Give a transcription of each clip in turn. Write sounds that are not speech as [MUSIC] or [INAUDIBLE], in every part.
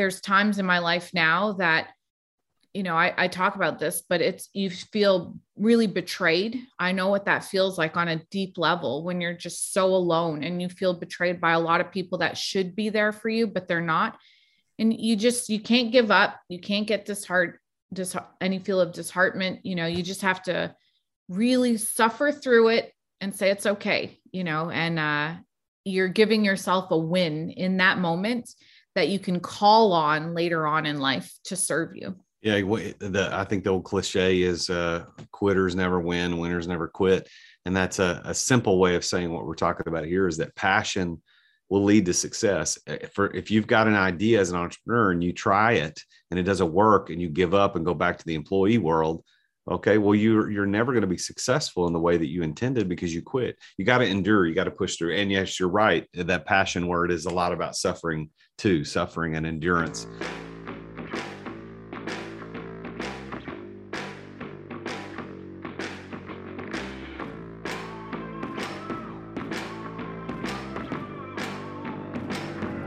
there's times in my life now that you know I, I talk about this but it's you feel really betrayed. I know what that feels like on a deep level when you're just so alone and you feel betrayed by a lot of people that should be there for you but they're not. And you just you can't give up. You can't get disheart dis any feel of disheartenment you know you just have to really suffer through it and say it's okay you know and uh you're giving yourself a win in that moment that you can call on later on in life to serve you. Yeah, the, I think the old cliche is uh, quitters never win, winners never quit. And that's a, a simple way of saying what we're talking about here is that passion will lead to success. Eh, for if you've got an idea as an entrepreneur and you try it and it doesn't work and you give up and go back to the employee world, okay well you're you're never going to be successful in the way that you intended because you quit. You got to endure you got to push through. And yes you're right that passion word is a lot about suffering too suffering and endurance.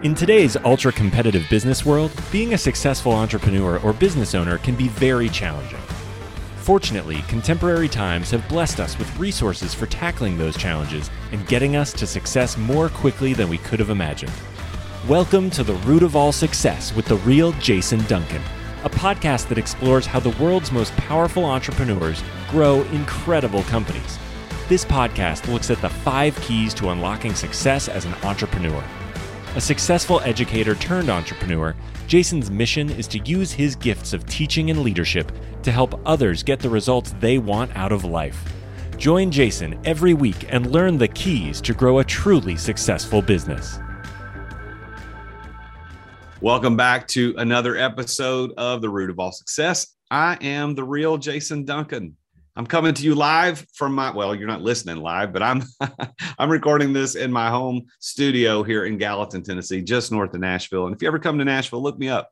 In today's ultra competitive business world, being a successful entrepreneur or business owner can be very challenging. Fortunately, contemporary times have blessed us with resources for tackling those challenges and getting us to success more quickly than we could have imagined. Welcome to The Root of All Success with the real Jason Duncan, a podcast that explores how the world's most powerful entrepreneurs grow incredible companies. This podcast looks at the five keys to unlocking success as an entrepreneur. A successful educator turned entrepreneur, Jason's mission is to use his gifts of teaching and leadership to help others get the results they want out of life. Join Jason every week and learn the keys to grow a truly successful business. Welcome back to another episode of The Root of All Success. I am the real Jason Duncan. I'm coming to you live from my well, you're not listening live, but I'm [LAUGHS] I'm recording this in my home studio here in Gallatin, Tennessee, just north of Nashville. And if you ever come to Nashville, look me up.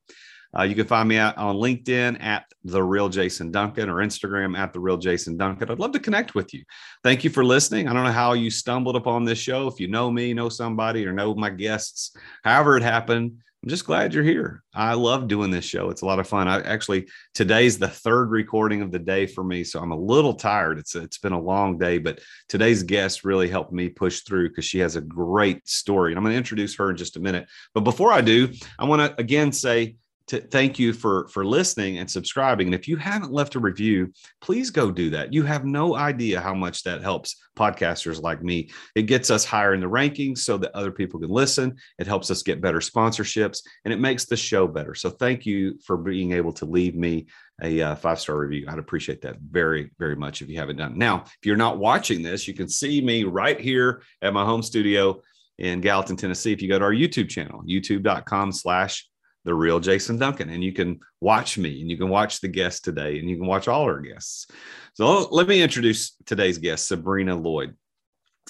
Uh, you can find me out on LinkedIn at the real Jason Duncan or Instagram at the real Jason Duncan. I'd love to connect with you. Thank you for listening. I don't know how you stumbled upon this show. If you know me, know somebody, or know my guests, however it happened, I'm just glad you're here. I love doing this show. It's a lot of fun. I actually today's the third recording of the day for me, so I'm a little tired. It's it's been a long day, but today's guest really helped me push through because she has a great story, and I'm going to introduce her in just a minute. But before I do, I want to again say to thank you for for listening and subscribing. And if you haven't left a review please go do that. You have no idea how much that helps podcasters like me. It gets us higher in the rankings so that other people can listen. It helps us get better sponsorships and it makes the show better. So thank you for being able to leave me a uh, five star review. I'd appreciate that very very much if you haven't done. Now if you're not watching this you can see me right here at my home studio in gallatin tennessee. If you go to our youtube channel youtube.com slash the real Jason Duncan. And you can watch me and you can watch the guest today and you can watch all our guests. So let me introduce today's guest, Sabrina Lloyd.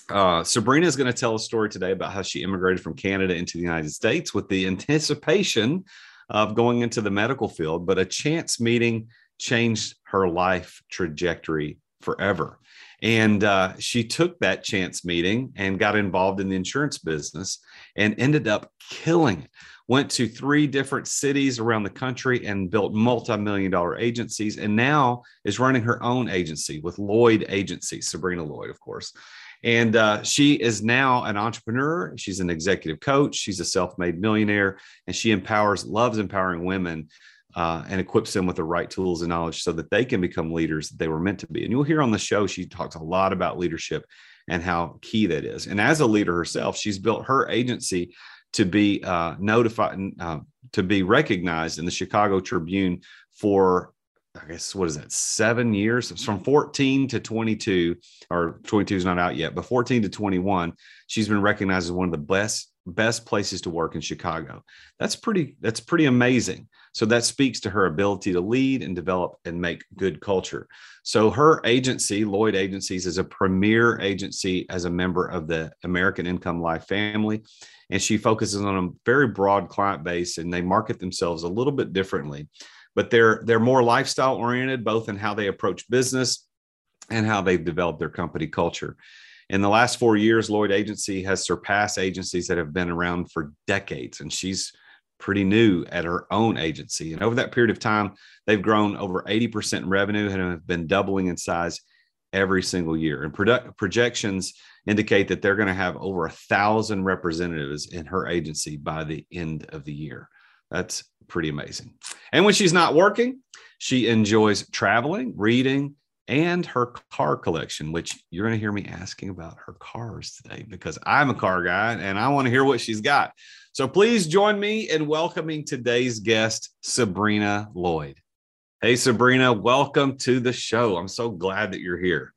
Uh, Sabrina is going to tell a story today about how she immigrated from Canada into the United States with the anticipation of going into the medical field, but a chance meeting changed her life trajectory forever. And uh, she took that chance meeting and got involved in the insurance business and ended up killing it went to three different cities around the country and built multi-million dollar agencies and now is running her own agency with lloyd agency sabrina lloyd of course. And uh, she is now an entrepreneur. She's an executive coach. She's a self-made millionaire and she empowers loves empowering women uh, and equips them with the right tools and knowledge so that they can become leaders that they were meant to be. And you'll hear on the show she talks a lot about leadership and how key that is. And as a leader herself she's built her agency to be uh, notified, uh, to be recognized in the Chicago Tribune for, I guess, what is that, seven years? From 14 to 22, or 22 is not out yet, but 14 to 21. She's been recognized as one of the best best places to work in Chicago. That's pretty that's pretty amazing. So that speaks to her ability to lead and develop and make good culture. So her agency, Lloyd Agencies is a premier agency as a member of the American Income Life family and she focuses on a very broad client base and they market themselves a little bit differently but they're they're more lifestyle oriented both in how they approach business and how they've developed their company culture in the last four years lloyd agency has surpassed agencies that have been around for decades and she's pretty new at her own agency. And over that period of time, they've grown over 80% in revenue and have been doubling in size every single year. And product projections indicate that they're going to have over a thousand representatives in her agency by the end of the year. That's pretty amazing. And when she's not working, she enjoys traveling, reading, and her car collection, which you're going to hear me asking about her cars today because I'm a car guy and I want to hear what she's got. So please join me in welcoming today's guest, Sabrina Lloyd. Hey, Sabrina, welcome to the show. I'm so glad that you're here.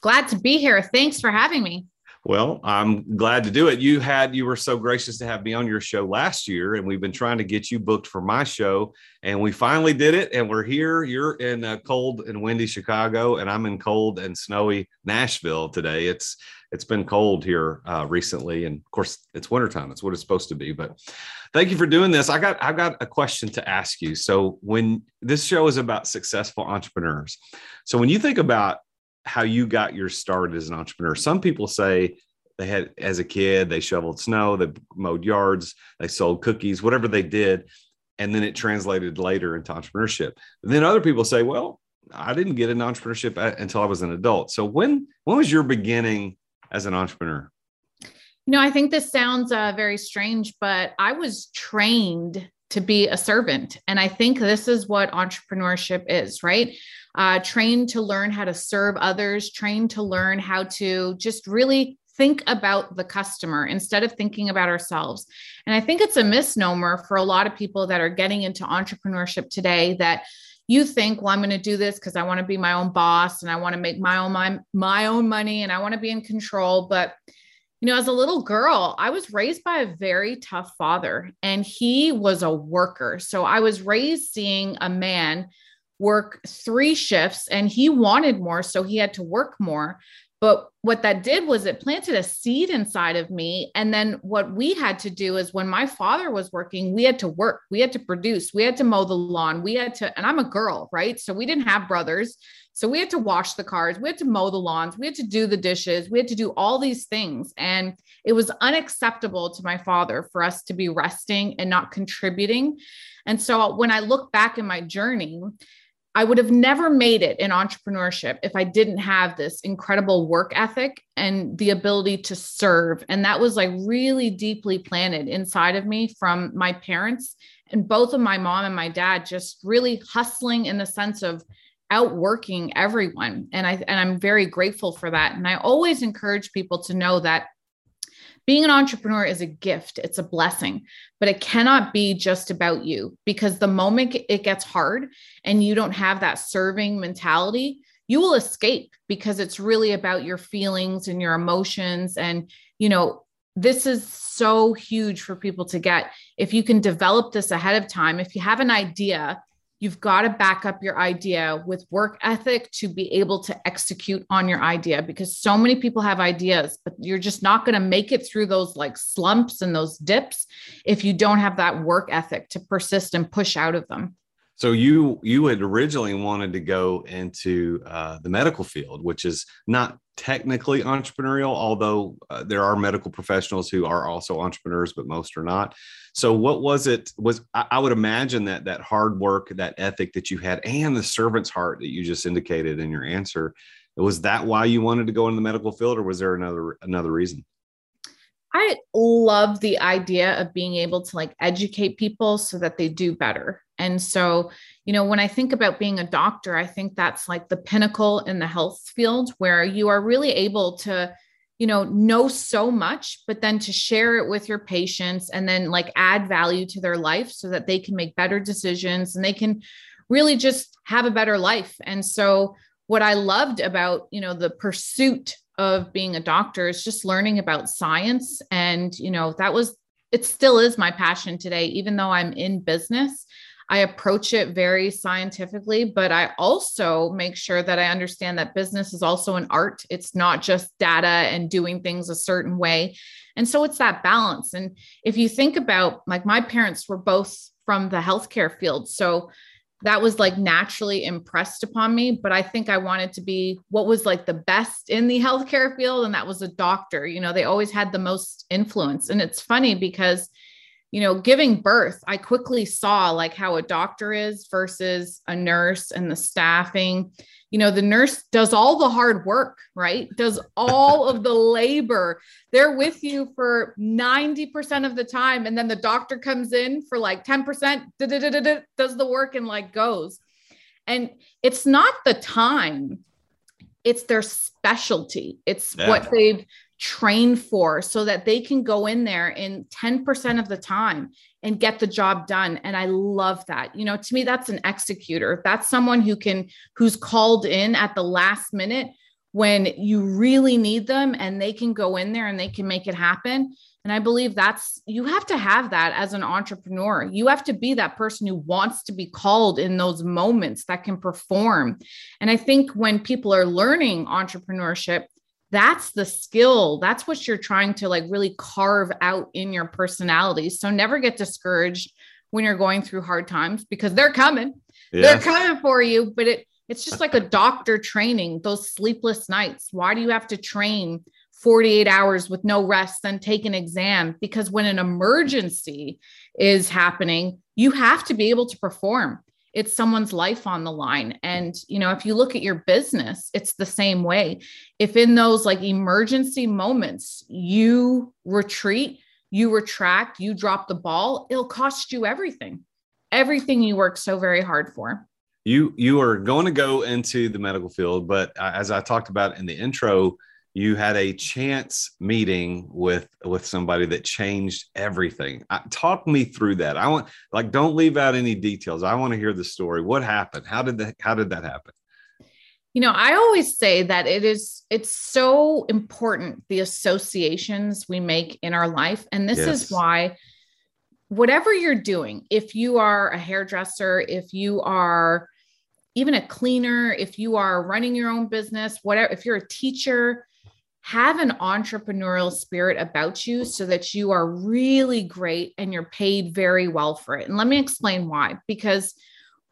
Glad to be here. Thanks for having me. Well, I'm glad to do it. You had you were so gracious to have me on your show last year, and we've been trying to get you booked for my show, and we finally did it. And we're here. You're in uh, cold and windy Chicago, and I'm in cold and snowy Nashville today. It's it's been cold here uh, recently, and of course it's wintertime. It's what it's supposed to be. But thank you for doing this. I got I've got a question to ask you. So when this show is about successful entrepreneurs, so when you think about how you got your start as an entrepreneur. Some people say they had as a kid they shoveled snow, they mowed yards, they sold cookies, whatever they did, and then it translated later into entrepreneurship. But then other people say, well, I didn't get an entrepreneurship until I was an adult. So when when was your beginning as an entrepreneur? You know, I think this sounds uh, very strange, but I was trained to be a servant. And I think this is what entrepreneurship is, right? uh, trained to learn how to serve others, trained to learn how to just really think about the customer instead of thinking about ourselves. And I think it's a misnomer for a lot of people that are getting into entrepreneurship today that you think, well, I'm going to do this because I want to be my own boss and I want to make my own my, my own money and I want to be in control. But you know, as a little girl, I was raised by a very tough father and he was a worker. So I was raised seeing a man work three shifts and he wanted more. So he had to work more. But what that did was it planted a seed inside of me. And then what we had to do is when my father was working, we had to work, we had to produce, we had to mow the lawn, we had to, and I'm a girl, right? So we didn't have brothers. So we had to wash the cars, we had to mow the lawns, we had to do the dishes, we had to do all these things. And it was unacceptable to my father for us to be resting and not contributing. And so when I look back in my journey, I would have never made it in entrepreneurship if I didn't have this incredible work ethic and the ability to serve. And that was like really deeply planted inside of me from my parents and both of my mom and my dad just really hustling in the sense of outworking everyone. And I and I'm very grateful for that. And I always encourage people to know that being an entrepreneur is a gift, it's a blessing, but it cannot be just about you because the moment it gets hard and you don't have that serving mentality, you will escape because it's really about your feelings and your emotions. And, you know, this is so huge for people to get. If you can develop this ahead of time, if you have an idea you've got to back up your idea with work ethic to be able to execute on your idea because so many people have ideas but you're just not going to make it through those like slumps and those dips if you don't have that work ethic to persist and push out of them so you you had originally wanted to go into uh, the medical field which is not technically entrepreneurial although uh, there are medical professionals who are also entrepreneurs but most are not so what was it? Was I, I would imagine that that hard work, that ethic that you had, and the servant's heart that you just indicated in your answer, was that why you wanted to go in the medical field, or was there another another reason? I love the idea of being able to like educate people so that they do better. And so, you know, when I think about being a doctor, I think that's like the pinnacle in the health field where you are really able to you know know so much but then to share it with your patients and then like add value to their life so that they can make better decisions and they can really just have a better life and so what i loved about you know the pursuit of being a doctor is just learning about science and you know that was it still is my passion today even though i'm in business I approach it very scientifically, but I also make sure that I understand that business is also an art. It's not just data and doing things a certain way. And so it's that balance. And if you think about like my parents were both from the healthcare field. So that was like naturally impressed upon me. But I think I wanted to be what was like the best in the healthcare field. And that was a doctor. You know, they always had the most influence. And it's funny because you know, giving birth, I quickly saw like how a doctor is versus a nurse and the staffing. You know, the nurse does all the hard work, right? Does all of the labor. They're with you for 90% of the time. And then the doctor comes in for like 10%, does the work and like goes. And it's not the time, it's their specialty. It's yeah. what they've train for so that they can go in there in 10% of the time and get the job done. And i love that. You know to me that's an executor. That's someone who can who's called in at the last minute when you really need them and they can go in there and they can make it happen. And i believe that's you have to have that as an entrepreneur. You have to be that person who wants to be called in those moments that can perform. And i think when people are learning entrepreneurship that's the skill. That's what you're trying to like really carve out in your personality. So never get discouraged when you're going through hard times because they're coming. Yes. they're coming for you but it it's just like a doctor training those sleepless nights. Why do you have to train 48 hours with no rest then take an exam? Because when an emergency is happening you have to be able to perform it's someone's life on the line. And you know if you look at your business it's the same way. If in those like emergency moments you retreat you retract you drop the ball it'll cost you everything everything you work so very hard for. You you are going to go into the medical field but uh, as i talked about in the intro you had a chance meeting with with somebody that changed everything. Talk me through that. I want like don't leave out any details. I want to hear the story. What happened? How did that how did that happen? You know i always say that it is it's so important the associations we make in our life and this yes. is why whatever you're doing if you are a hairdresser if you are even a cleaner if you are running your own business whatever if you're a teacher have an entrepreneurial spirit about you so that you are really great and you're paid very well for it. And let me explain why. Because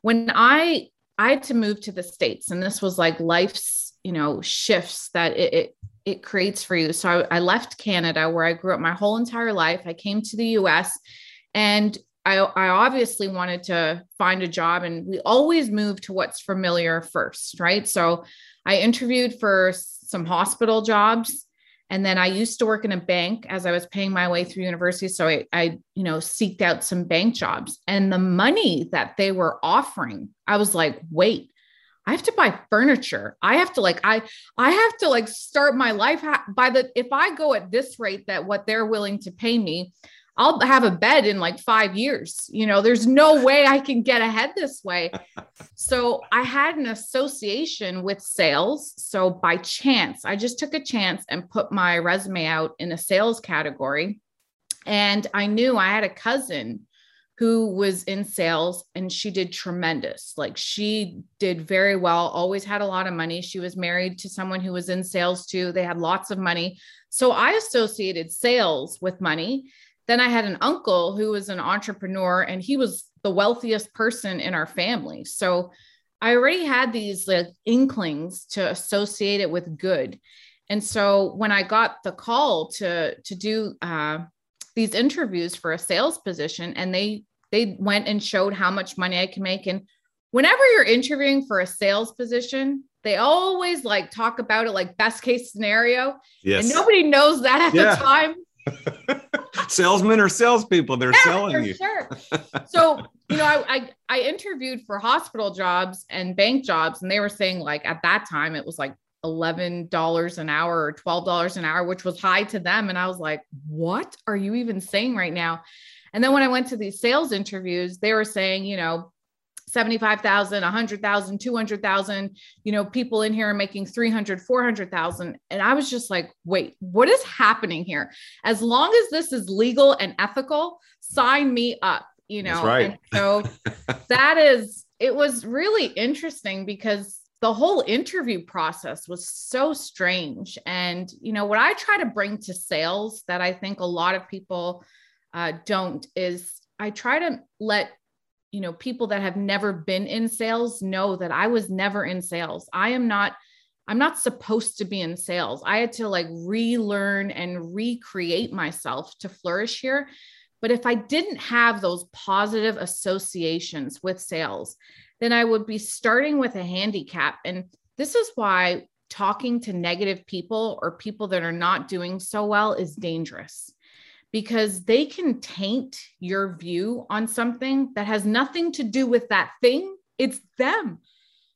when I I had to move to the states, and this was like life's you know shifts that it it, it creates for you. So I, I left Canada where I grew up my whole entire life. I came to the U.S. and I, I obviously wanted to find a job, and we always move to what's familiar first, right? So I interviewed for some hospital jobs. And then I used to work in a bank as I was paying my way through university. So I, I, you know, seeked out some bank jobs and the money that they were offering, I was like, wait, I have to buy furniture. I have to like, I, I have to like start my life by the, if I go at this rate that what they're willing to pay me, I'll have a bed in like five years. You know, there's no way I can get ahead this way. [LAUGHS] so I had an association with sales. So by chance, I just took a chance and put my resume out in a sales category. And I knew I had a cousin who was in sales and she did tremendous. Like she did very well, always had a lot of money. She was married to someone who was in sales too. They had lots of money. So I associated sales with money. Then I had an uncle who was an entrepreneur and he was the wealthiest person in our family. So I already had these like inklings to associate it with good. And so when I got the call to to do uh, these interviews for a sales position, and they they went and showed how much money I can make. And whenever you're interviewing for a sales position, they always like talk about it like best case scenario. Yes. And nobody knows that at yeah. the time. [LAUGHS] salesmen or salespeople. They're yeah, selling you. Sure. [LAUGHS] So, you know, I, I, I interviewed for hospital jobs and bank jobs, and they were saying like at that time it was like $11 an hour or $12 an hour, which was high to them. And I was like, what are you even saying right now? And then when I went to these sales interviews, they were saying, you know, 75,000, 100,000, 200,000, you know, people in here are making 300, 400,000. And I was just like, wait, what is happening here? As long as this is legal and ethical, sign me up, you know? That's right. And so [LAUGHS] that is, it was really interesting because the whole interview process was so strange. And, you know, what I try to bring to sales that I think a lot of people uh, don't is I try to let you know people that have never been in sales know that I was never in sales. I am not I'm not supposed to be in sales. I had to like relearn and recreate myself to flourish here. But if I didn't have those positive associations with sales, then I would be starting with a handicap. And this is why talking to negative people or people that are not doing so well is dangerous because they can taint your view on something that has nothing to do with that thing. It's them,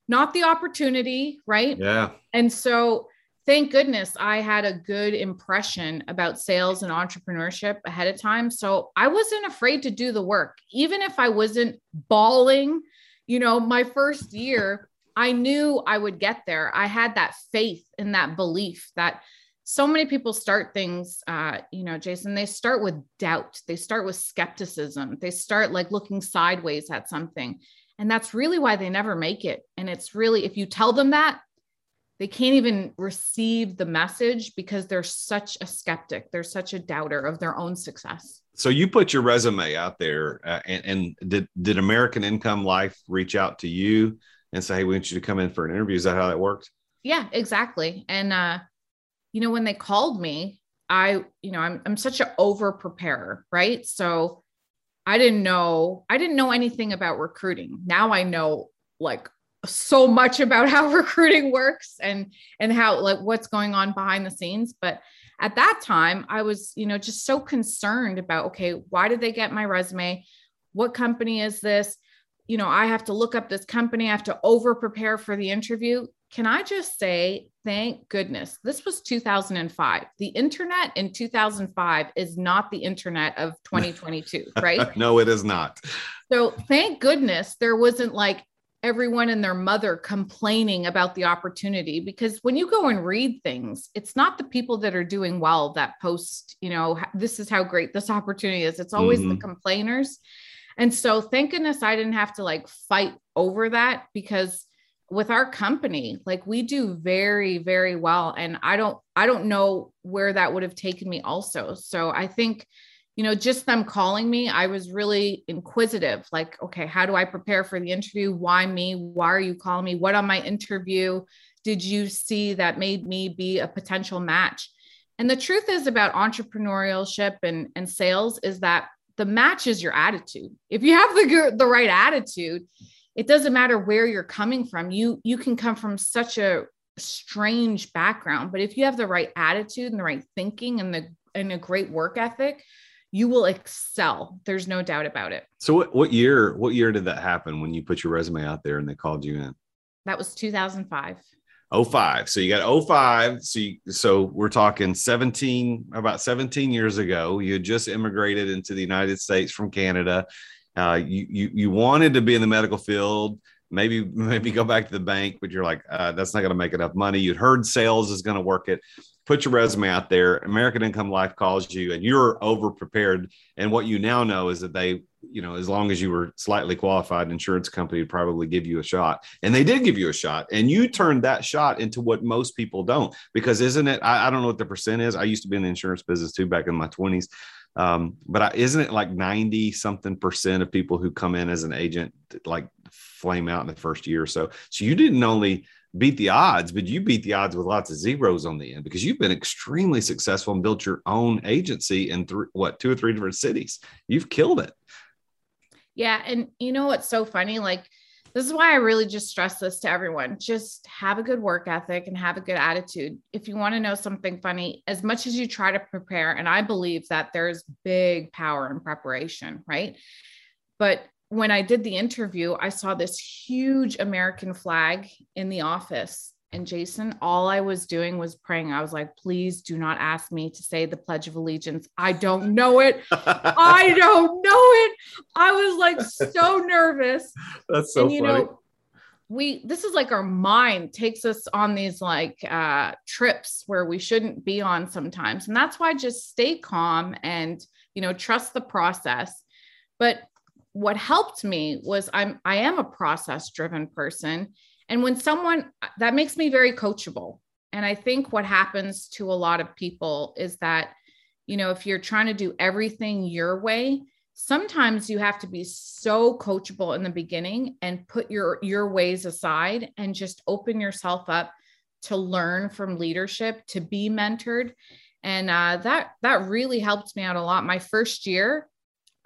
not the opportunity, right? Yeah. And so, thank goodness I had a good impression about sales and entrepreneurship ahead of time. So, I wasn't afraid to do the work, even if I wasn't balling, you know, my first year. I knew I would get there. I had that faith and that belief that so many people start things uh, you know jason they start with doubt. They start with skepticism. They start like looking sideways at something. And that's really why they never make it. And it's really if you tell them that they can't even receive the message because they're such a skeptic. They're such a doubter of their own success. So you put your resume out there uh, and, and did, did american income life reach out to you and say hey we want you to come in for an interview? Is that how that worked? Yeah exactly. And uh you know, when they called me, I, you know, I'm I'm such an over preparer, right? So I didn't know, I didn't know anything about recruiting. Now I know like so much [LAUGHS] about how [LAUGHS] recruiting works and and how like what's going on behind the scenes. But at that time, I was, you know, just so concerned about okay, why did they get my resume? What company is this? You know, I have to look up this company, I have to over prepare for the interview. Can I just say thank goodness. This was 2005. The internet in 2005 is not the internet of [LAUGHS] 2022, right? [LAUGHS] no, it is not. So thank goodness there wasn't like everyone and their mother complaining about the opportunity because when you go and read things, it's not the people that are doing well that post, you know, this is how great this opportunity is. It's always mm-hmm. the complainers. And so thank goodness I didn't have to like fight over that because with our company like we do very very well and i don't i don't know where that would have taken me also. So i think you know just them calling me i was really inquisitive like okay how do i prepare for the interview? Why me? Why are you calling me? What on my interview did you see that made me be a potential match? And the truth is about entrepreneurship and, and sales is that the match is your attitude. If you have the, the right attitude it doesn't matter where you're coming from. You you can come from such a strange background but if you have the right attitude and the right thinking and the and a great work ethic you will excel. There's no doubt about it. So what, what year what year did that happen when you put your resume out there and they called you in? That was 2005 05 so you got 05 so you, so we're talking 17 about 17 years ago. You had just immigrated into the united states from canada uh, you, you you wanted to be in the medical field. Maybe [LAUGHS] maybe go back to the bank but you're like uh, that's not going to make enough money. You'd heard sales is going to work it. Put your resume out there. American income life calls you and you're over prepared and what you now know is that they you know as long as you were slightly qualified insurance company would probably give you a shot. And they did give you a shot. And you turned that shot into what most people don't. Because isn't it I, I don't know what the percent is. I used to be in the insurance business too back in my 20s um, but I, isn't it like 90 something percent of people who come in as an agent like flame out in the first year or so? So you didn't only beat the odds, but you beat the odds with lots of zeros on the end because you've been extremely successful and built your own agency in three, what, two or three different cities. You've killed it. Yeah. And you know what's so funny? Like, this is why I really just stress this to everyone. Just have a good work ethic and have a good attitude. If you want to know something funny, as much as you try to prepare, and I believe that there's big power in preparation, right? But when I did the interview, I saw this huge American flag in the office and Jason, all I was doing was praying. I was like, please do not ask me to say the Pledge of Allegiance. I don't know it. I [LAUGHS] don't know it. I was like so nervous. That's so and, you funny. Know, we this is like our mind takes us on these like uh trips where we shouldn't be on sometimes and that's why just stay calm and you know trust the process but what helped me was i'm i am a process driven person and when someone that makes me very coachable. And I think what happens to a lot of people is that, you know, if you're trying to do everything your way, sometimes you have to be so coachable in the beginning and put your your ways aside and just open yourself up to learn from leadership to be mentored and uh, that that really helped me out a lot my first year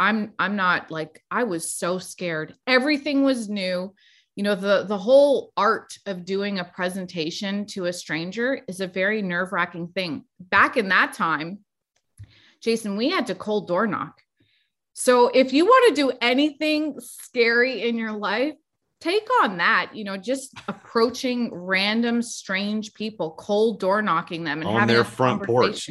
I'm I'm not like I was so scared. Everything was new. You know, the the whole art of doing a presentation to a stranger is a very nerve-wracking thing. Back in that time, Jason, we had to cold door knock. So if you want to do anything scary in your life, take on that, you know, just approaching random strange people, cold door knocking them and on having their front porch.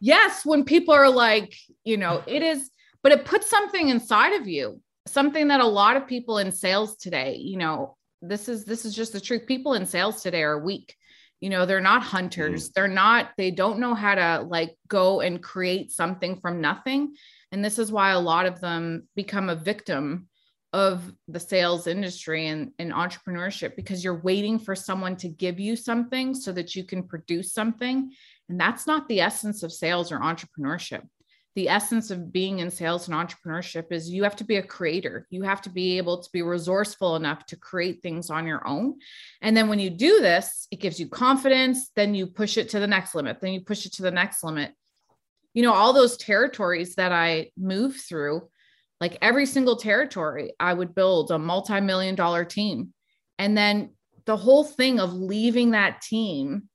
yes, when people are like, you know, it is, but it puts something inside of you, something that a lot of people in sales today, you know, this is this is just the truth. People in sales today are weak. You know, they're not hunters. Mm. They're not, they don't know how to like go and create something from nothing. And this is why a lot of them become a victim of the sales industry and, and entrepreneurship because you're waiting for someone to give you something so that you can produce something. And that's not the essence of sales or entrepreneurship. The essence of being in sales and entrepreneurship is you have to be a creator. You have to be able to be resourceful enough to create things on your own. And then when you do this, it gives you confidence. Then you push it to the next limit. Then you push it to the next limit. You know, all those territories that I move through, like every single territory, I would build a multi million dollar team. And then the whole thing of leaving that team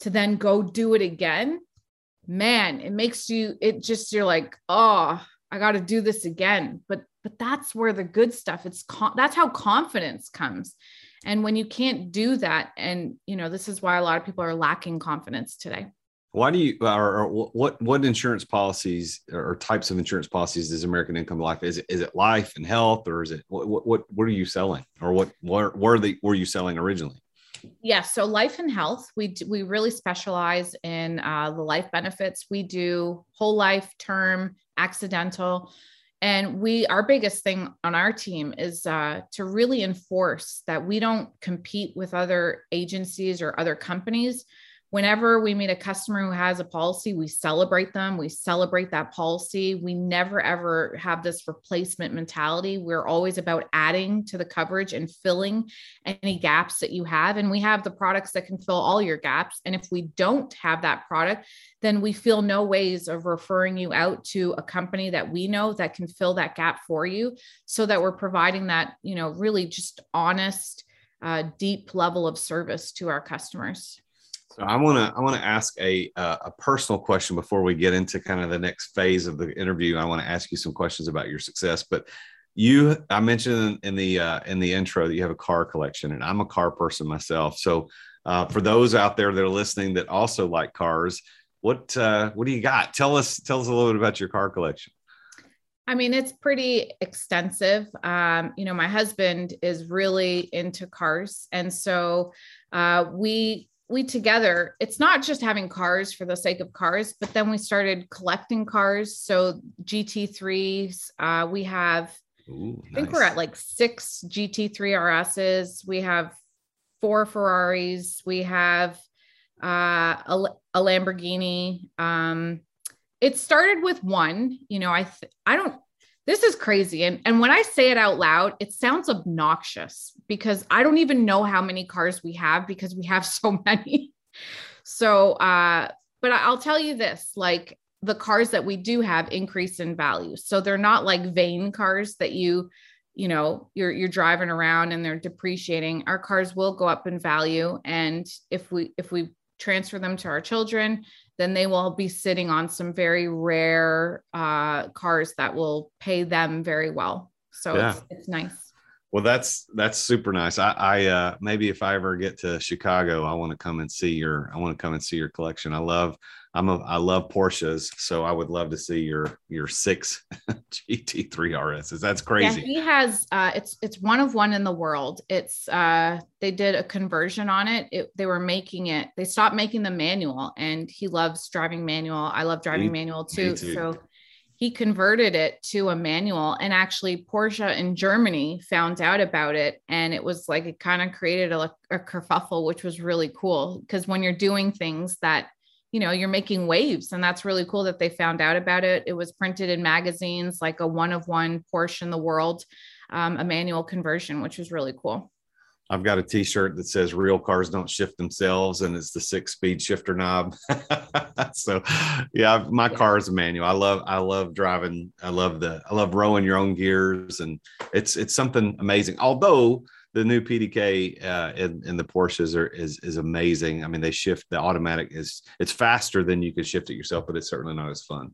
to then go do it again, man, it makes you, it just, you're like, oh, I got to do this again. But, but that's where the good stuff, it's, con- that's how confidence comes. And when you can't do that, and, you know, this is why a lot of people are lacking confidence today. Why do you, or, or, what, what insurance policies or types of insurance policies does American Income Life? Is it, is it life and health, or is it what, what, what are you selling, or what, where, where they were you selling originally? Yeah, so life and health, we we really specialize in uh, the life benefits. We do whole life, term, accidental, and we our biggest thing on our team is uh, to really enforce that we don't compete with other agencies or other companies whenever we meet a customer who has a policy, we celebrate them. We celebrate that policy. We never ever have this replacement mentality. We're always about adding to the coverage and filling any gaps that you have. And we have the products that can fill all your gaps. And if we don't have that product, then we feel no ways of referring you out to a company that we know that can fill that gap for you so that we're providing that, you know, really just honest, uh, deep level of service to our customers. So I want to I want to ask a uh, a personal question before we get into kind of the next phase of the interview. I want to ask you some questions about your success, but you I mentioned in the uh, in the intro that you have a car collection, and I'm a car person myself. So uh, for those out there that are listening that also like cars, what uh, what do you got? Tell us tell us a little bit about your car collection. I mean, it's pretty extensive. Um, you know, my husband is really into cars, and so uh, we we together it's not just having cars for the sake of cars but then we started collecting cars. So gt3s uh, we have Ooh, i think we're at like six gt3 rs's we have four ferraris. We have uh, a, a lamborghini. Um, it started with one you know i th- i don't this is crazy. And, and when I say it out loud, it sounds obnoxious because I don't even know how many cars we have because we have [LAUGHS] so many. so, uh, but I'll tell you this like the cars that we do have increase in value. So they're not like vain cars that you, you know, you're you're driving around and they're depreciating. Our cars will go up in value. And if we if we transfer them to our children, then they will be sitting on some very rare uh, cars that will pay them very well. So yeah. it's, it's nice. Well, that's that's super nice. I, I uh, maybe if I ever get to Chicago, I want to come and see your I want to come and see your collection. I love I'm a I love Porsches, so I would love to see your your six [LAUGHS] GT3 RSs. That's crazy. Yeah, he has uh it's it's one of one in the world. It's uh they did a conversion on it. it they were making it, they stopped making the manual and he loves driving manual. I love driving me, manual too. too. So he converted it to a manual and actually Porsche in Germany found out about it and it was like it kind of created a, a kerfuffle which was really cool because when you're doing things that you know you're making waves and that's really cool that they found out about it it was printed in magazines like a one of one Porsche in the world um, a manual conversion which was really cool I've got a T-shirt that says "Real cars don't shift themselves," and it's the six-speed shifter knob. [LAUGHS] so, yeah, my yeah. car is a manual. I love, I love driving. I love the, I love rowing your own gears, and it's it's something amazing. Although the new PDK uh, in, in the Porsches are is is amazing. I mean, they shift the automatic is it's faster than you could shift it yourself, but it's certainly not as fun.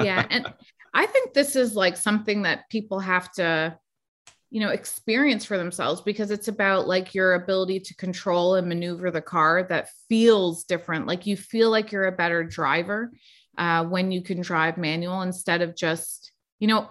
yeah, and [LAUGHS] I think this is like something that people have to you know experience for themselves because it's about like your ability to control and maneuver the car that feels different like you feel like you're a better driver uh, when you can drive manual instead of just you know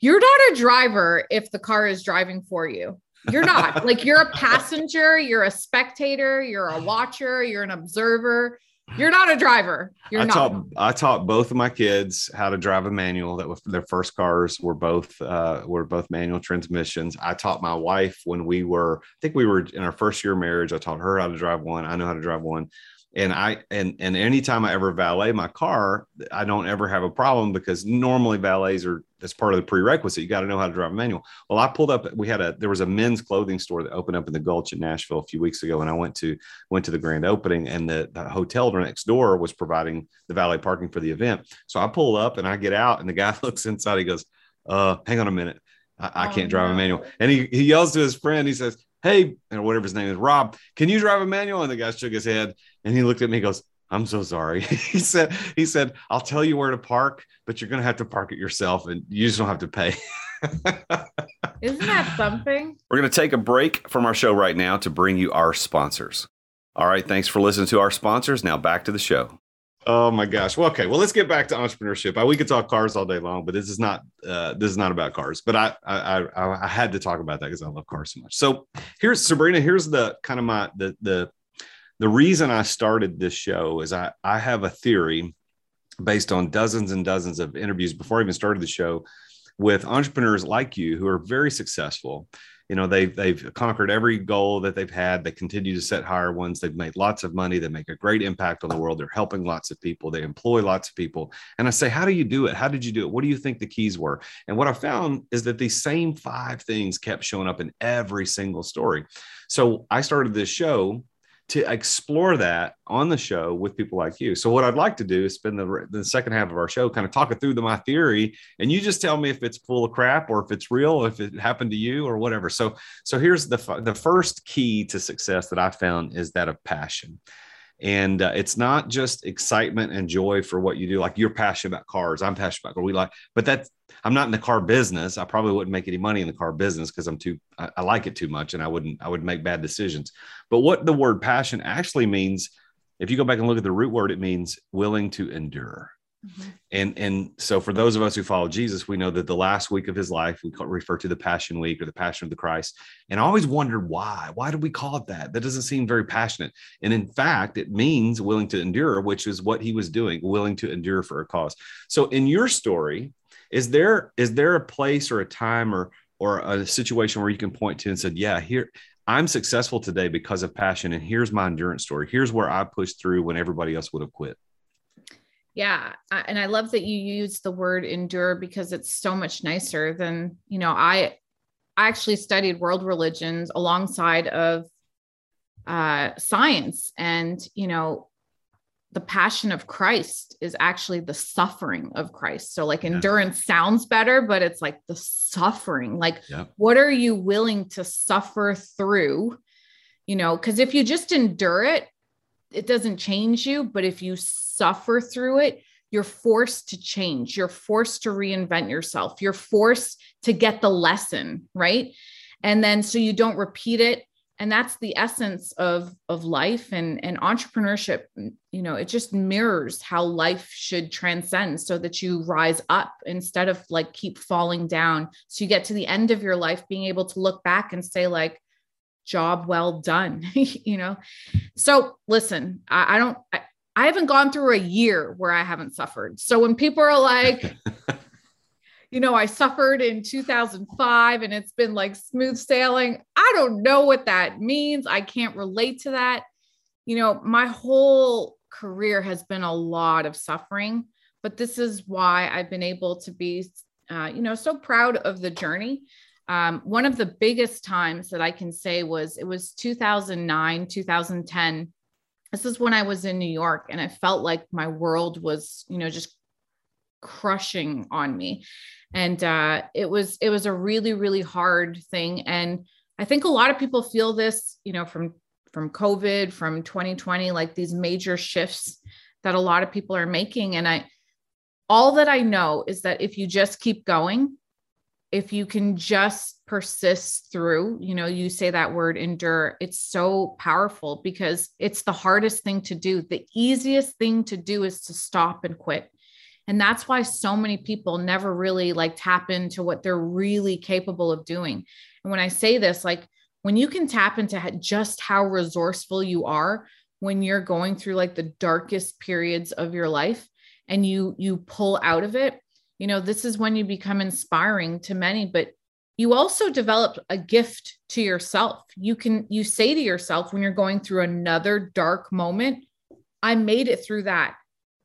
you're not a driver if the car is driving for you you're not like you're a passenger you're a spectator you're a watcher you're an observer you're not a driver. You're I not. Taught, I taught both of my kids how to drive a manual. That was their first cars were both uh, were both manual transmissions. I taught my wife when we were, I think we were in our first year of marriage. I taught her how to drive one. I know how to drive one and I and and anytime I ever valet my car, I don't ever have a problem because normally valets are that's part of the prerequisite. You got to know how to drive a manual. Well, I pulled up. We had a there was a men's clothing store that opened up in the Gulch in Nashville a few weeks ago, and I went to went to the grand opening, and the, the hotel next door was providing the valet parking for the event. So I pull up and I get out, and the guy [LAUGHS] looks inside. He goes, "Uh, hang on a minute." I, I, can't oh, drive no. a manual. And he, he yells to his friend, he says, Hey, and whatever his name is, Rob, can you drive a manual? And the guy shook his head and he looked at me, goes, I'm so sorry. [LAUGHS] he said, he said, I'll tell you where to park, but you're gonna have to park it yourself and you just don't have to pay. [LAUGHS] Isn't that something? We're gonna take a break from our show right now to bring you our sponsors. All right, thanks for listening to our sponsors. Now back to the show. Oh my gosh. Well, okay. Well, let's get back to entrepreneurship. I, We could talk cars all day long, but this is not uh, this is not about cars. But I I I, I had to talk about that because I love cars so much. So here's Sabrina. Here's the kind of my the the the reason I started this show is I I have a theory based on dozens and dozens of interviews before I even started the show with entrepreneurs like you who are very successful you know they've they've conquered every goal that they've had. They continue to set higher ones. They've made lots of money. They make a great impact on the world. They're helping lots of people. They employ lots of people. And i say how do you do it? How did you do it? What do you think the keys were? And what i found is that these same five things kept showing up in every single story. So i started this show to explore that on the show with people like you. So what I'd like to do is spend the, the second half of our show kind of talking through the, my theory, and you just tell me if it's full of crap or if it's real, if it happened to you or whatever. So so here's the the first key to success that I found is that of passion. And uh, it's not just excitement and joy for what you do. Like you're passionate about cars. I'm passionate about cars. We like, but that's I'm not in the car business. I probably wouldn't make any money in the car business because I'm too I, I, like it too much and I wouldn't I would make bad decisions. But what the word passion actually means, if you go back and look at the root word, it means willing to endure. Mm-hmm. And and so for those of us who follow Jesus, we know that the last week of his life we refer to the Passion Week or the Passion of the Christ. And I always wondered why. Why do we call it that? That doesn't seem very passionate. And in fact, it means willing to endure, which is what he was doing, willing to endure for a cause. So in your story, is there is there a place or a time or or a situation where you can point to and said, yeah, here I'm successful today because of passion, and here's my endurance story. Here's where I pushed through when everybody else would have quit. Yeah, and I love that you use the word endure because it's so much nicer than you know. I I actually studied world religions alongside of uh, science, and you know the passion of Christ is actually the suffering of Christ. So, like, yeah. endurance sounds better, but it's like the suffering. Like, yeah. what are you willing to suffer through? You know, because if you just endure it, it doesn't change you. But if you suffer through it, you're forced to change. You're forced to reinvent yourself. You're forced to get the lesson, right? And then so you don't repeat it and that's the essence of of life and and entrepreneurship you know it just mirrors how life should transcend so that you rise up instead of like keep falling down so you get to the end of your life being able to look back and say like job well done [LAUGHS] you know so listen i, I don't I, I haven't gone through a year where i haven't suffered so when people are like [LAUGHS] you know, I suffered in 2005 and it's been like smooth sailing. I don't know what that means. I can't relate to that. You know, my whole career has been a lot of suffering, but this is why I've been able to be, uh, you know, so proud of the journey. Um, one of the biggest times that I can say was it was 2009, 2010. This is when I was in New York and I felt like my world was, you know, just crushing on me. And uh, it was it was a really really hard thing. And I think a lot of people feel this, you know, from from COVID, from 2020, like these major shifts that a lot of people are making. And I all that I know is that if you just keep going, if you can just persist through, you know, you say that word endure, it's so powerful because it's the hardest thing to do. The easiest thing to do is to stop and quit. And that's why so many people never really like tap into what they're really capable of doing. And when I say this, like when you can tap into just how resourceful you are when you're going through like the darkest periods of your life and you you pull out of it you know this is when you become inspiring to many but you also develop a gift to yourself. You can you say to yourself when you're going through another dark moment i made it through that.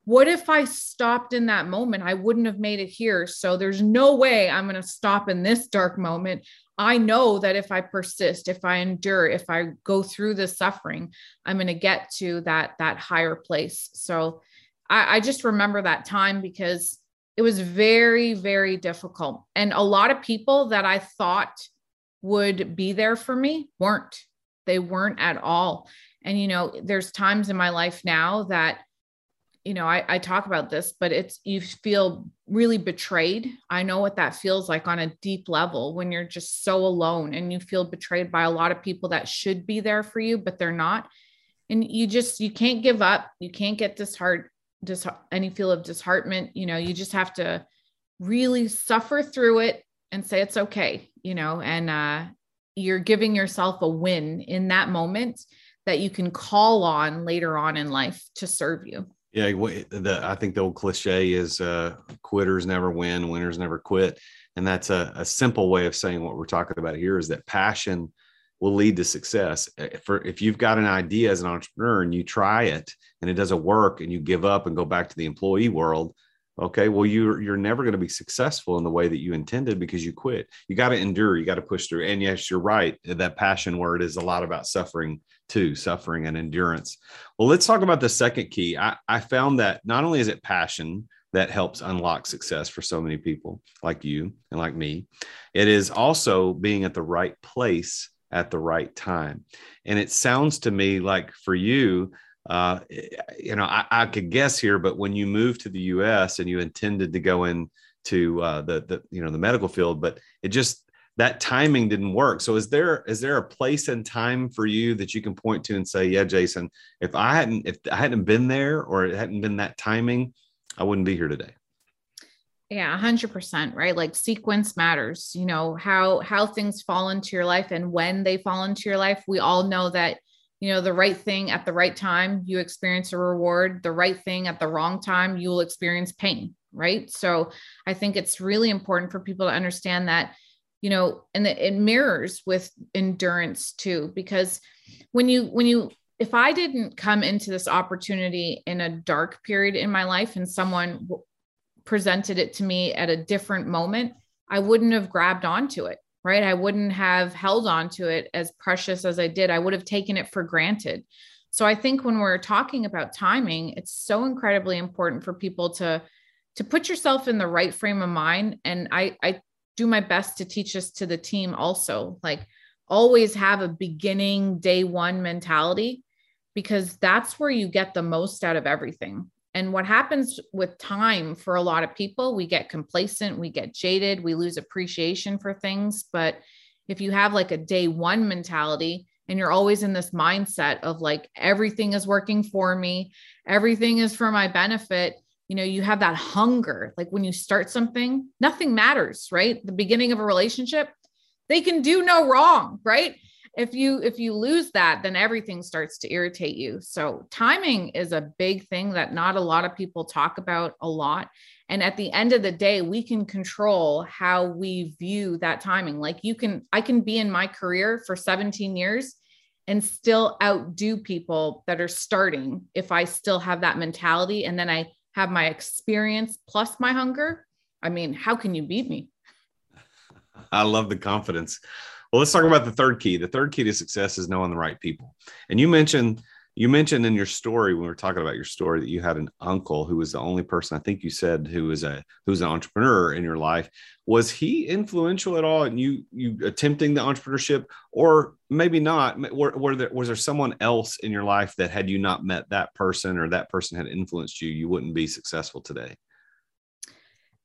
What if i stopped in that moment? I wouldn't have made it here. So there's no way i'm going to stop in this dark moment. I know that if i persist if i endure if i go through the suffering i'm going to get to that that higher place. So I, I just remember that time because it was very, very difficult. And a lot of people that I thought would be there for me weren't. They weren't at all. And, you know, there's times in my life now that, you know, I, I talk about this, but it's, you feel really betrayed. I know what that feels like on a deep level when you're just so alone and you feel betrayed by a lot of people that should be there for you, but they're not. And you just, you can't give up. You can't get disheartened dis- any feel of disheartenment you know you just have to really suffer through it and say it's okay you know and uh, you're giving yourself a win in that moment that you can call on later on in life to serve you. Yeah the, i think the old cliche is uh, quitters never win winners never quit. And that's a, a simple way of saying what we're talking about here is that passion will lead to success. Eh, for if you've got an idea as an entrepreneur and you try it and it doesn't work and you give up and go back to the employee world, okay, well you're you're never going to be successful in the way that you intended because you quit. You got to endure, you got to push through. And yes, you're right. That passion word is a lot about suffering too, suffering and endurance. Well, let's talk about the second key. I, I found that not only is it passion, that helps unlock success for so many people like you and like me. It is also being at the right place at the right time. And it sounds to me like for you, uh, you know, I, I, could guess here, but when you moved to the U.S. and you intended to go into uh, the the you know the medical field, but it just that timing didn't work. So is there is there a place and time for you that you can point to and say, yeah, Jason, if I hadn't if I hadn't been there or it hadn't been that timing, I wouldn't be here today. Yeah, 100%, right? Like sequence matters. You know, how how things fall into your life and when they fall into your life. We all know that you know the right thing at the right time you experience a reward the right thing at the wrong time you will experience pain right so i think it's really important for people to understand that you know and it mirrors with endurance too because when you when you if i didn't come into this opportunity in a dark period in my life and someone presented it to me at a different moment, I wouldn't have grabbed onto it, right? I wouldn't have held onto it as precious as I did. I would have taken it for granted. So I think when we're talking about timing, it's so incredibly important for people to to put yourself in the right frame of mind and I I do my best to teach this to the team also. Like always have a beginning day 1 mentality because that's where you get the most out of everything. And what happens with time for a lot of people, we get complacent, we get jaded, we lose appreciation for things. But if you have like a day one mentality and you're always in this mindset of like everything is working for me, everything is for my benefit, you know, you have that hunger. Like when you start something, nothing matters, right? The beginning of a relationship, they can do no wrong, right? If you if you lose that then everything starts to irritate you. So timing is a big thing that not a lot of people talk about a lot. And at the end of the day we can control how we view that timing. Like you can i can be in my career for 17 years and still outdo people that are starting if i still have that mentality and then i have my experience plus my hunger. I mean how can you beat me? [LAUGHS] I love the confidence. Well, let's talk about the third key. The third key to success is knowing the right people. And you mentioned you mentioned in your story when we were talking about your story that you had an uncle who was the only person I think you said who was a who's an entrepreneur in your life. Was he influential at all in you you attempting the entrepreneurship, or maybe not? Were, were there was there someone else in your life that had you not met that person or that person had influenced you, you wouldn't be successful today?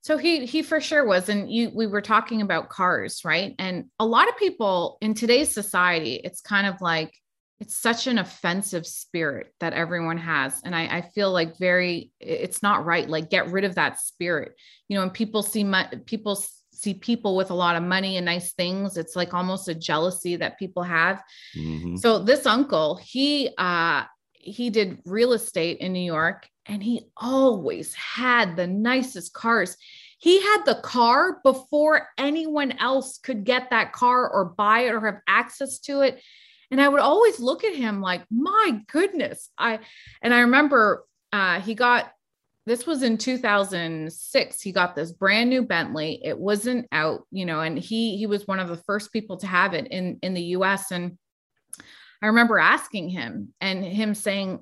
So he he for sure was, and you we were talking about cars, right? And a lot of people in today's society, it's kind of like it's such an offensive spirit that everyone has and I, I, feel like very it's not right like get rid of that spirit you know and people see my, people see people with a lot of money and nice things it's like almost a jealousy that people have mm-hmm. so this uncle he uh he did real estate in new york and he always had the nicest cars. He had the car before anyone else could get that car or buy it or have access to it. And I would always look at him like, my goodness. I and I remember uh, he got this was in 2006 he got this brand new bentley. It wasn't out you know and he he was one of the first people to have it in in the us and i remember asking him and him saying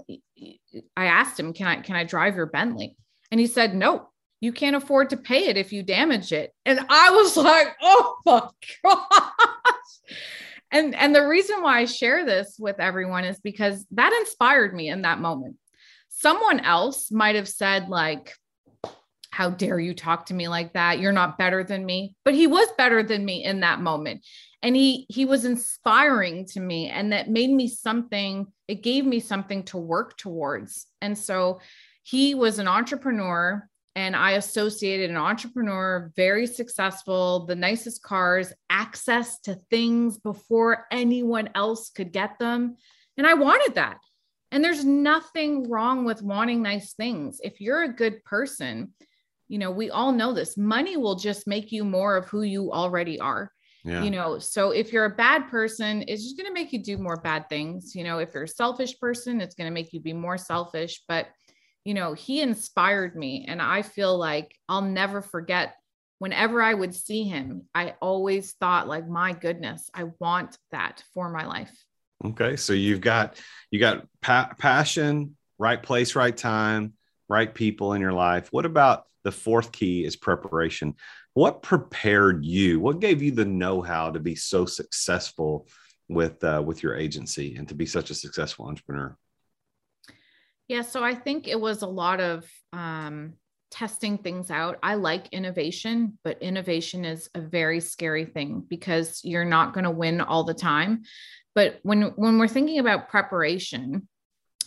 i asked him can i can i drive your bentley? And he said no you can't afford to pay it if you damage it. And i was [LAUGHS] like oh my gosh. And and the reason why I share this with everyone is because that inspired me in that moment. Someone else might have said like how dare you talk to me like that? You're not better than me. But he was better than me in that moment. And he he was inspiring to me and that made me something it gave me something to work towards. And so he was an entrepreneur and I associated an entrepreneur, very successful, the nicest cars, access to things before anyone else could get them. And I wanted that. And there's nothing wrong with wanting nice things. If you're a good person, you know, we all know this money will just make you more of who you already are. Yeah. You know, so if you're a bad person, it's just going to make you do more bad things. You know, if you're a selfish person, it's going to make you be more selfish. But you know, he inspired me. And I feel like I'll never forget whenever I would see him, I always thought, like, my goodness, I want that for my life. Okay. So you've got, you got pa- passion, right place, right time, right people in your life. What about the fourth key is preparation? What prepared you? What gave you the know-how to be so successful with uh, with your agency and to be such a successful entrepreneur? Yeah, so I think it was a lot of um, testing things out. I like innovation, but innovation is a very scary thing because you're not going to win all the time. But when when we're thinking about preparation,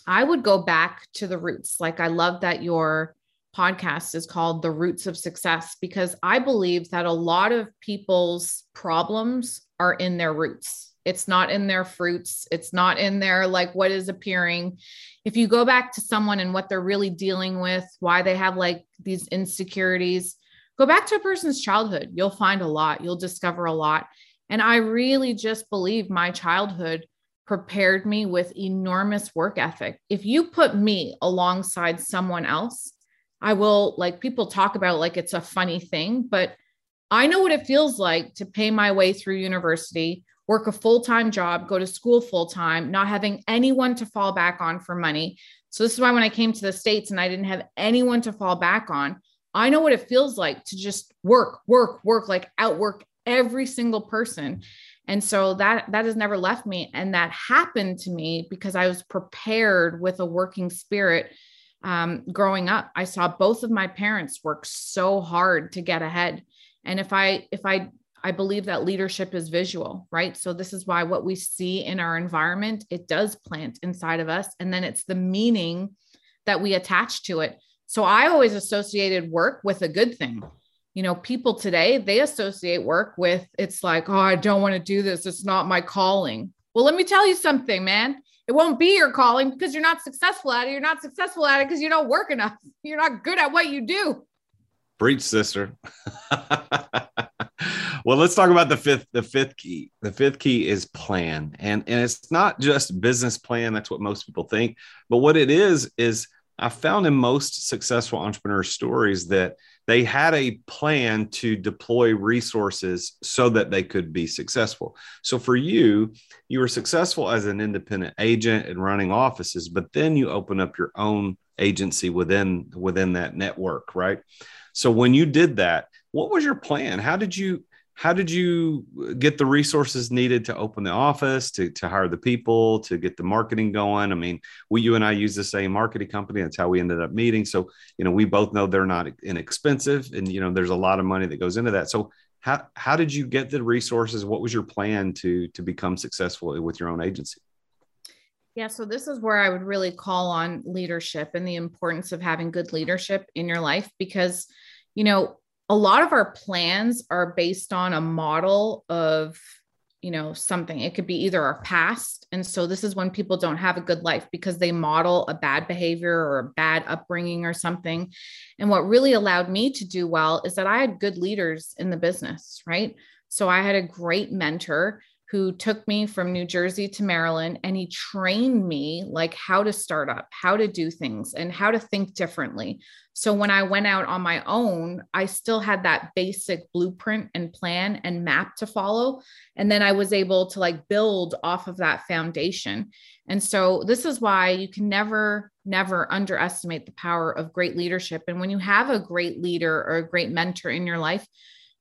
I would go back to the roots. Like I love that your podcast is called The Roots of Success because I believe that a lot of people's problems are in their roots it's not in their fruits. It's not in their like what is appearing. If you go back to someone and what they're really dealing with, why they have like these insecurities, go back to a person's childhood. You'll find a lot. You'll discover a lot. And I really just believe my childhood prepared me with enormous work ethic. If you put me alongside someone else, I will like people talk about like it's a funny thing, but I know what it feels like to pay my way through university, work a full time job, go to school full time, not having anyone to fall back on for money. So, this is why when I came to the States and I didn't have anyone to fall back on, I know what it feels like to just work, work, work, like outwork every single person. And so that that has never left me. And that happened to me because I was prepared with a working spirit um, growing up. I saw both of my parents work so hard to get ahead. And if I if I I believe that leadership is visual, right? So this is why what we see in our environment, it does plant inside of us. And then it's the meaning that we attach to it. So I always associated work with a good thing. You know, people today, they associate work with it's like, oh, I don't want to do this. It's not my calling. Well, let me tell you something, man. It won't be your calling because you're not successful at it. You're not successful at it because you don't work enough. [LAUGHS] You're not good at what you do. Breach, sister. [LAUGHS] well, let's talk about the fifth. The fifth key. The fifth key is plan, and and it's not just business plan. That's what most people think, but what it is is I found in most successful entrepreneur stories that they had a plan to deploy resources so that they could be successful. So for you, you were successful as an independent agent and running offices, but then you open up your own agency within within that network, right? So when you did that, what was your plan? How did you how did you get the resources needed to open the office to, to hire the people to get the marketing going? I mean we you and i use the same marketing company. That's how we ended up meeting. So you know we both know they're not inexpensive and you know there's a lot of money that goes into that. So how, how did you get the resources? What was your plan to to become successful with your own agency? Yeah, so this is where I would really call on leadership and the importance of having good leadership in your life because, you know, a lot of our plans are based on a model of you know something. It could be either our past and so this is when people don't have a good life because they model a bad behavior or a bad upbringing or something. And what really allowed me to do well is that i had good leaders in the business right? So i had a great mentor who took me from New Jersey to Maryland and he trained me like how to start up, how to do things, and how to think differently. So when I went out on my own, I still had that basic blueprint and plan and map to follow. And then I was able to like build off of that foundation. And so this is why you can never, never underestimate the power of great leadership. And when you have a great leader or a great mentor in your life,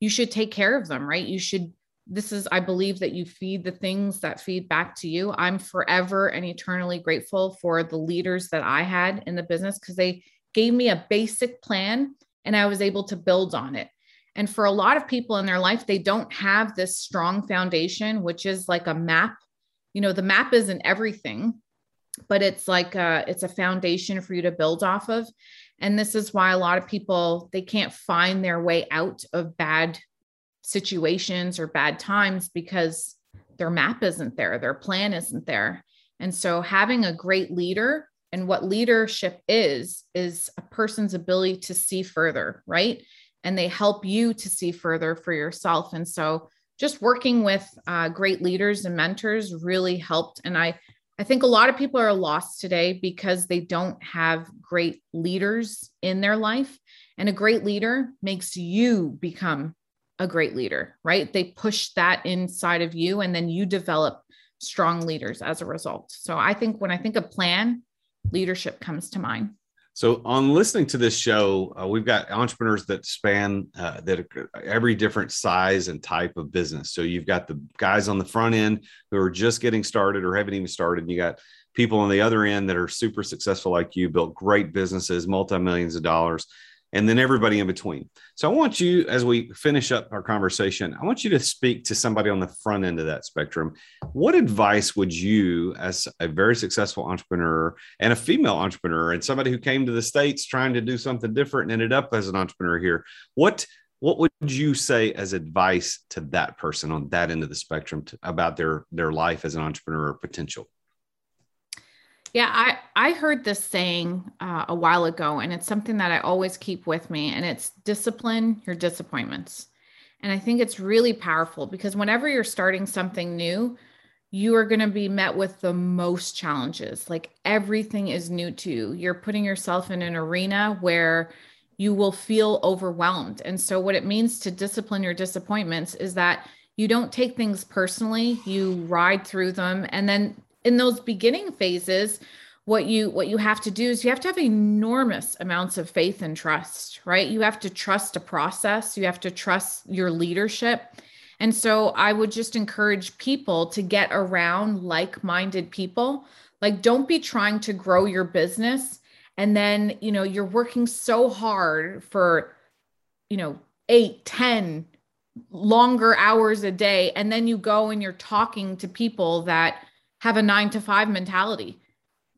you should take care of them, right? You should this is i believe that you feed the things that feed back to you. I'm forever and eternally grateful for the leaders that i had in the business because they gave me a basic plan and i was able to build on it. And for a lot of people in their life they don't have this strong foundation which is like a map. You know the map isn't everything but it's like a, it's a foundation for you to build off of. And this is why a lot of people they can't find their way out of bad situations or bad times because their map isn't there, their plan isn't there. And so having a great leader and what leadership is, is a person's ability to see further, right? And they help you to see further for yourself. And so just working with uh, great leaders and mentors really helped. And I, I think a lot of people are lost today because they don't have great leaders in their life. And a great leader makes you become a great leader, right? They push that inside of you and then you develop strong leaders as a result. So I think when I think of plan, leadership comes to mind. So, on listening to this show, uh, we've got entrepreneurs that span uh, that every different size and type of business. So, you've got the guys on the front end who are just getting started or haven't even started. And you got people on the other end that are super successful, like you, built great businesses, multi millions of dollars and then everybody in between. So I want you, as we finish up our conversation, I want you to speak to somebody on the front end of that spectrum. What advice would you, as a very successful entrepreneur and a female entrepreneur, and somebody who came to the States trying to do something different and ended up as an entrepreneur here, what what would you say as advice to that person on that end of the spectrum to, about their their life as an entrepreneur potential? Yeah, I I heard this saying uh, a while ago, and it's something that I always keep with me, and it's discipline your disappointments. And I think it's really powerful because whenever you're starting something new, you are going to be met with the most challenges. Like everything is new to you. You're putting yourself in an arena where you will feel overwhelmed. And so, what it means to discipline your disappointments is that you don't take things personally, you ride through them, and then in those beginning phases what you what you have to do is you have to have enormous amounts of faith and trust right? You have to trust a process. You have to trust your leadership. And so i would just encourage people to get around like-minded people. Like don't be trying to grow your business and then you know you're working so hard for you know eight ten longer hours a day. And then you go and you're talking to people that have a nine to five mentality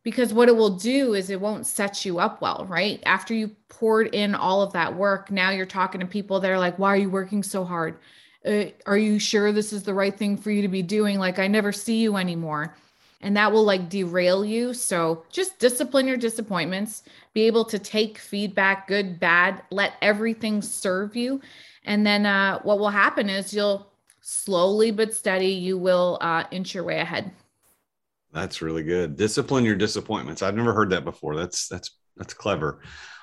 because what it will do is it won't set you up well, right? After you poured in all of that work, now you're talking to people that are like, why are you working so hard? Uh, are you sure this is the right thing for you to be doing? Like, I never see you anymore. And that will like derail you. So just discipline your disappointments, be able to take feedback, good, bad, let everything serve you. And then uh, what will happen is you'll slowly but steady, you will uh, inch your way ahead. That's really good. Discipline your disappointments. I've never heard that before. That's that's that's clever.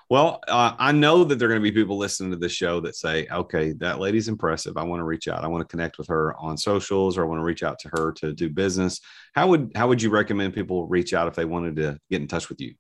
Well, uh, I know that there are going to be people listening to the show that say, okay, that lady's impressive. I want to reach out. I want to connect with her on socials or I want to reach out to her to do business. How would, how would you recommend people reach out if they wanted to get in touch with you?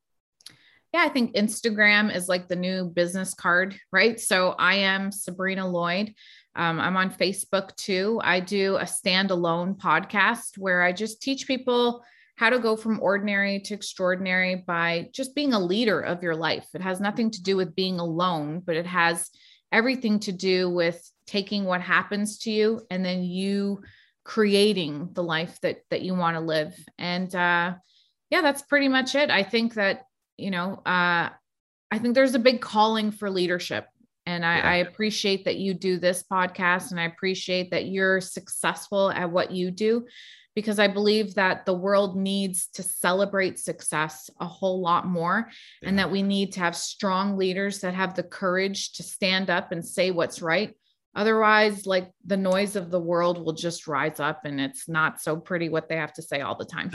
Yeah, I think Instagram is like the new business card, right? So I am Sabrina Lloyd. Um, I'm on Facebook too. I do a standalone podcast where I just teach people how to go from ordinary to extraordinary by just being a leader of your life. It has nothing to do with being alone, but it has everything to do with taking what happens to you and then you creating the life that that you want to live. And uh yeah, that's pretty much it. I think that, you know, uh I think there's a big calling for leadership. And I, yeah. I appreciate that you do this podcast and I appreciate that you're successful at what you do because I believe that the world needs to celebrate success a whole lot more yeah. and that we need to have strong leaders that have the courage to stand up and say what's right. Otherwise, like the noise of the world will just rise up and it's not so pretty what they have to say all the time.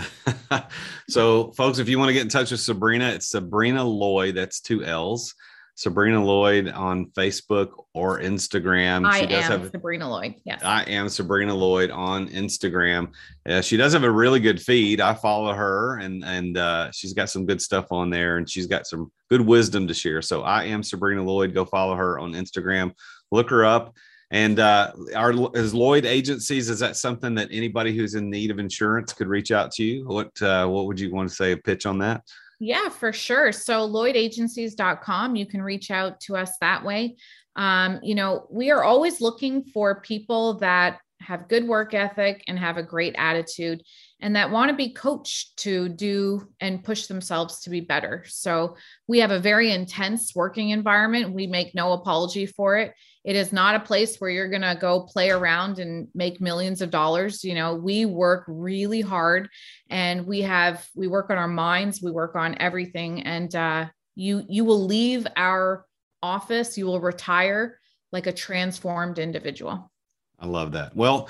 [LAUGHS] so, folks, if you want to get in touch with Sabrina, it's Sabrina Lloyd, that's two L's. Sabrina Lloyd on Facebook or Instagram. I she does am have, Sabrina Lloyd. Yes. I am Sabrina Lloyd on Instagram. Uh, she does have a really good feed. I follow her and and uh, she's got some good stuff on there and she's got some good wisdom to share. So I am Sabrina Lloyd. Go follow her on Instagram. Look her up. And uh, our is Lloyd Agencies is that something that anybody who's in need of insurance could reach out to you? What uh, what would you want to say a pitch on that? Yeah, for sure. So lloydagencies.com, you can reach out to us that way. Um, you know, we are always looking for people that have good work ethic and have a great attitude and that want to be coached to do and push themselves to be better. So we have a very intense working environment. We make no apology for it. It is not a place where you're going to go play around and make millions of dollars. You know, we work really hard and we have, we work on our minds, we work on everything. And uh, you, you will leave our office, you will retire like a transformed individual. I love that. Well,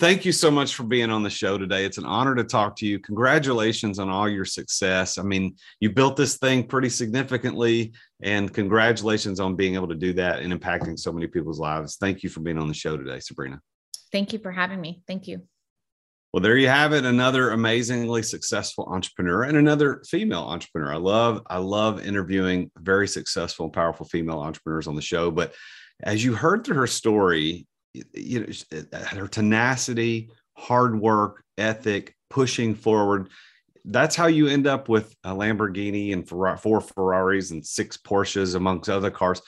thank you so much for being on the show today. It's an honor to talk to you. Congratulations on all your success. I mean, you built this thing pretty significantly, and congratulations on being able to do that and impacting so many people's lives. Thank you for being on the show today, Sabrina. Thank you for having me. Thank you. Well, there you have it. Another amazingly successful entrepreneur and another female entrepreneur. I love, I love interviewing very successful and powerful female entrepreneurs on the show. But as you heard through her story, you know uh, her tenacity hard work ethic pushing forward. That's how you end up with a lamborghini and four ferraris and six porsches amongst other cars.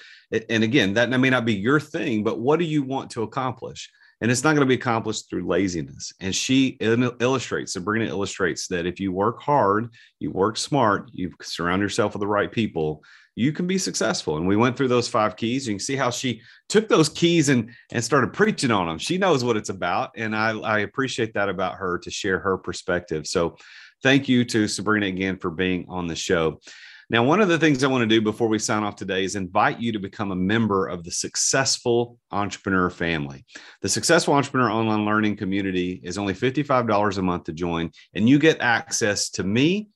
And again that may not be your thing but what do you want to accomplish and it's not going to be accomplished through laziness and she illustrates sabrina illustrates that if you work hard you work smart you surround yourself with the right people you can be successful. And we went through those five keys. You can see how she took those keys and and started preaching on them. She knows what it's about, and I, I appreciate that about her to share her perspective. So, thank you to Sabrina again for being on the show. Now, one of the things I want to do before we sign off today is invite you to become a member of the Successful Entrepreneur family. The Successful Entrepreneur Online Learning Community is only $55 a month to join, and you get access to me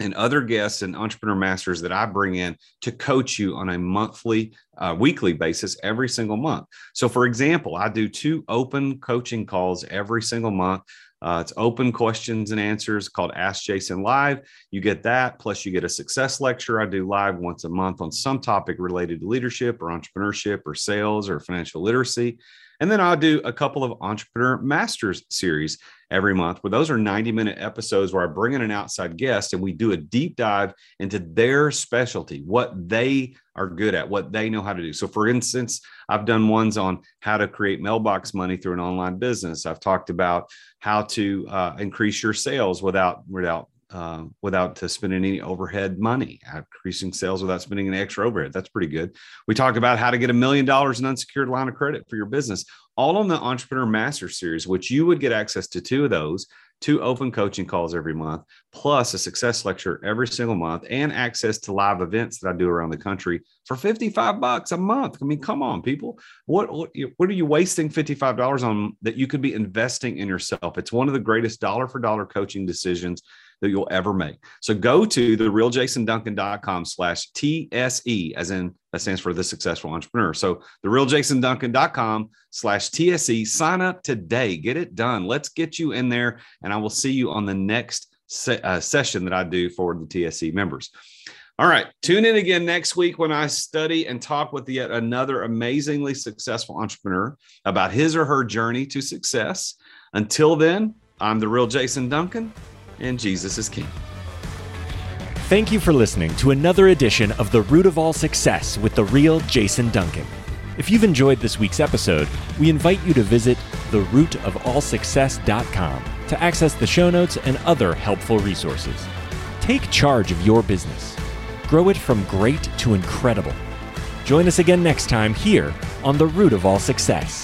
and other guests and entrepreneur masters that I bring in to coach you on a monthly, uh, weekly basis every single month. So, for example, I do two open coaching calls every single month. Uh, it's open questions and answers called Ask Jason Live. You get that, plus you get a success lecture I do live once a month on some topic related to leadership or entrepreneurship or sales or financial literacy. And then I'll do a couple of Entrepreneur Masters series every month, where those are 90 minute episodes where I bring in an outside guest and we do a deep dive into their specialty, what they are good at, what they know how to do. So, for instance, I've done ones on how to create mailbox money through an online business. I've talked about how to uh, increase your sales without without uh, without uh, spending any overhead money, increasing sales without spending any extra overhead. That's pretty good. We talked about how to get a million dollars in unsecured line of credit for your business, all on the Entrepreneur Master Series, which you would get access to two of those, two open coaching calls every month, plus a success lecture every single month, and access to live events that I do around the country for 55 bucks a month. I mean, come on, people. What, what, what are you wasting $55 on that you could be investing in yourself? It's one of the greatest dollar for dollar coaching decisions that you'll ever make. So go to the realjasonduncan.com slash TSE, as in that stands for the successful entrepreneur. So the realjasonduncan.com slash TSE, sign up today, get it done. Let's get you in there. And I will see you on the next se- uh, session that I do for the TSE members. All right. Tune in again next week when I study and talk with yet another amazingly successful entrepreneur about his or her journey to success. Until then, I'm the real Jason Duncan, and Jesus is King. Thank you for listening to another edition of The Root of All Success with the real Jason Duncan. If you've enjoyed this week's episode, we invite you to visit therootofallsuccess.com to access the show notes and other helpful resources. Take charge of your business. Grow it from great to incredible. Join us again next time here on The Root of All Success.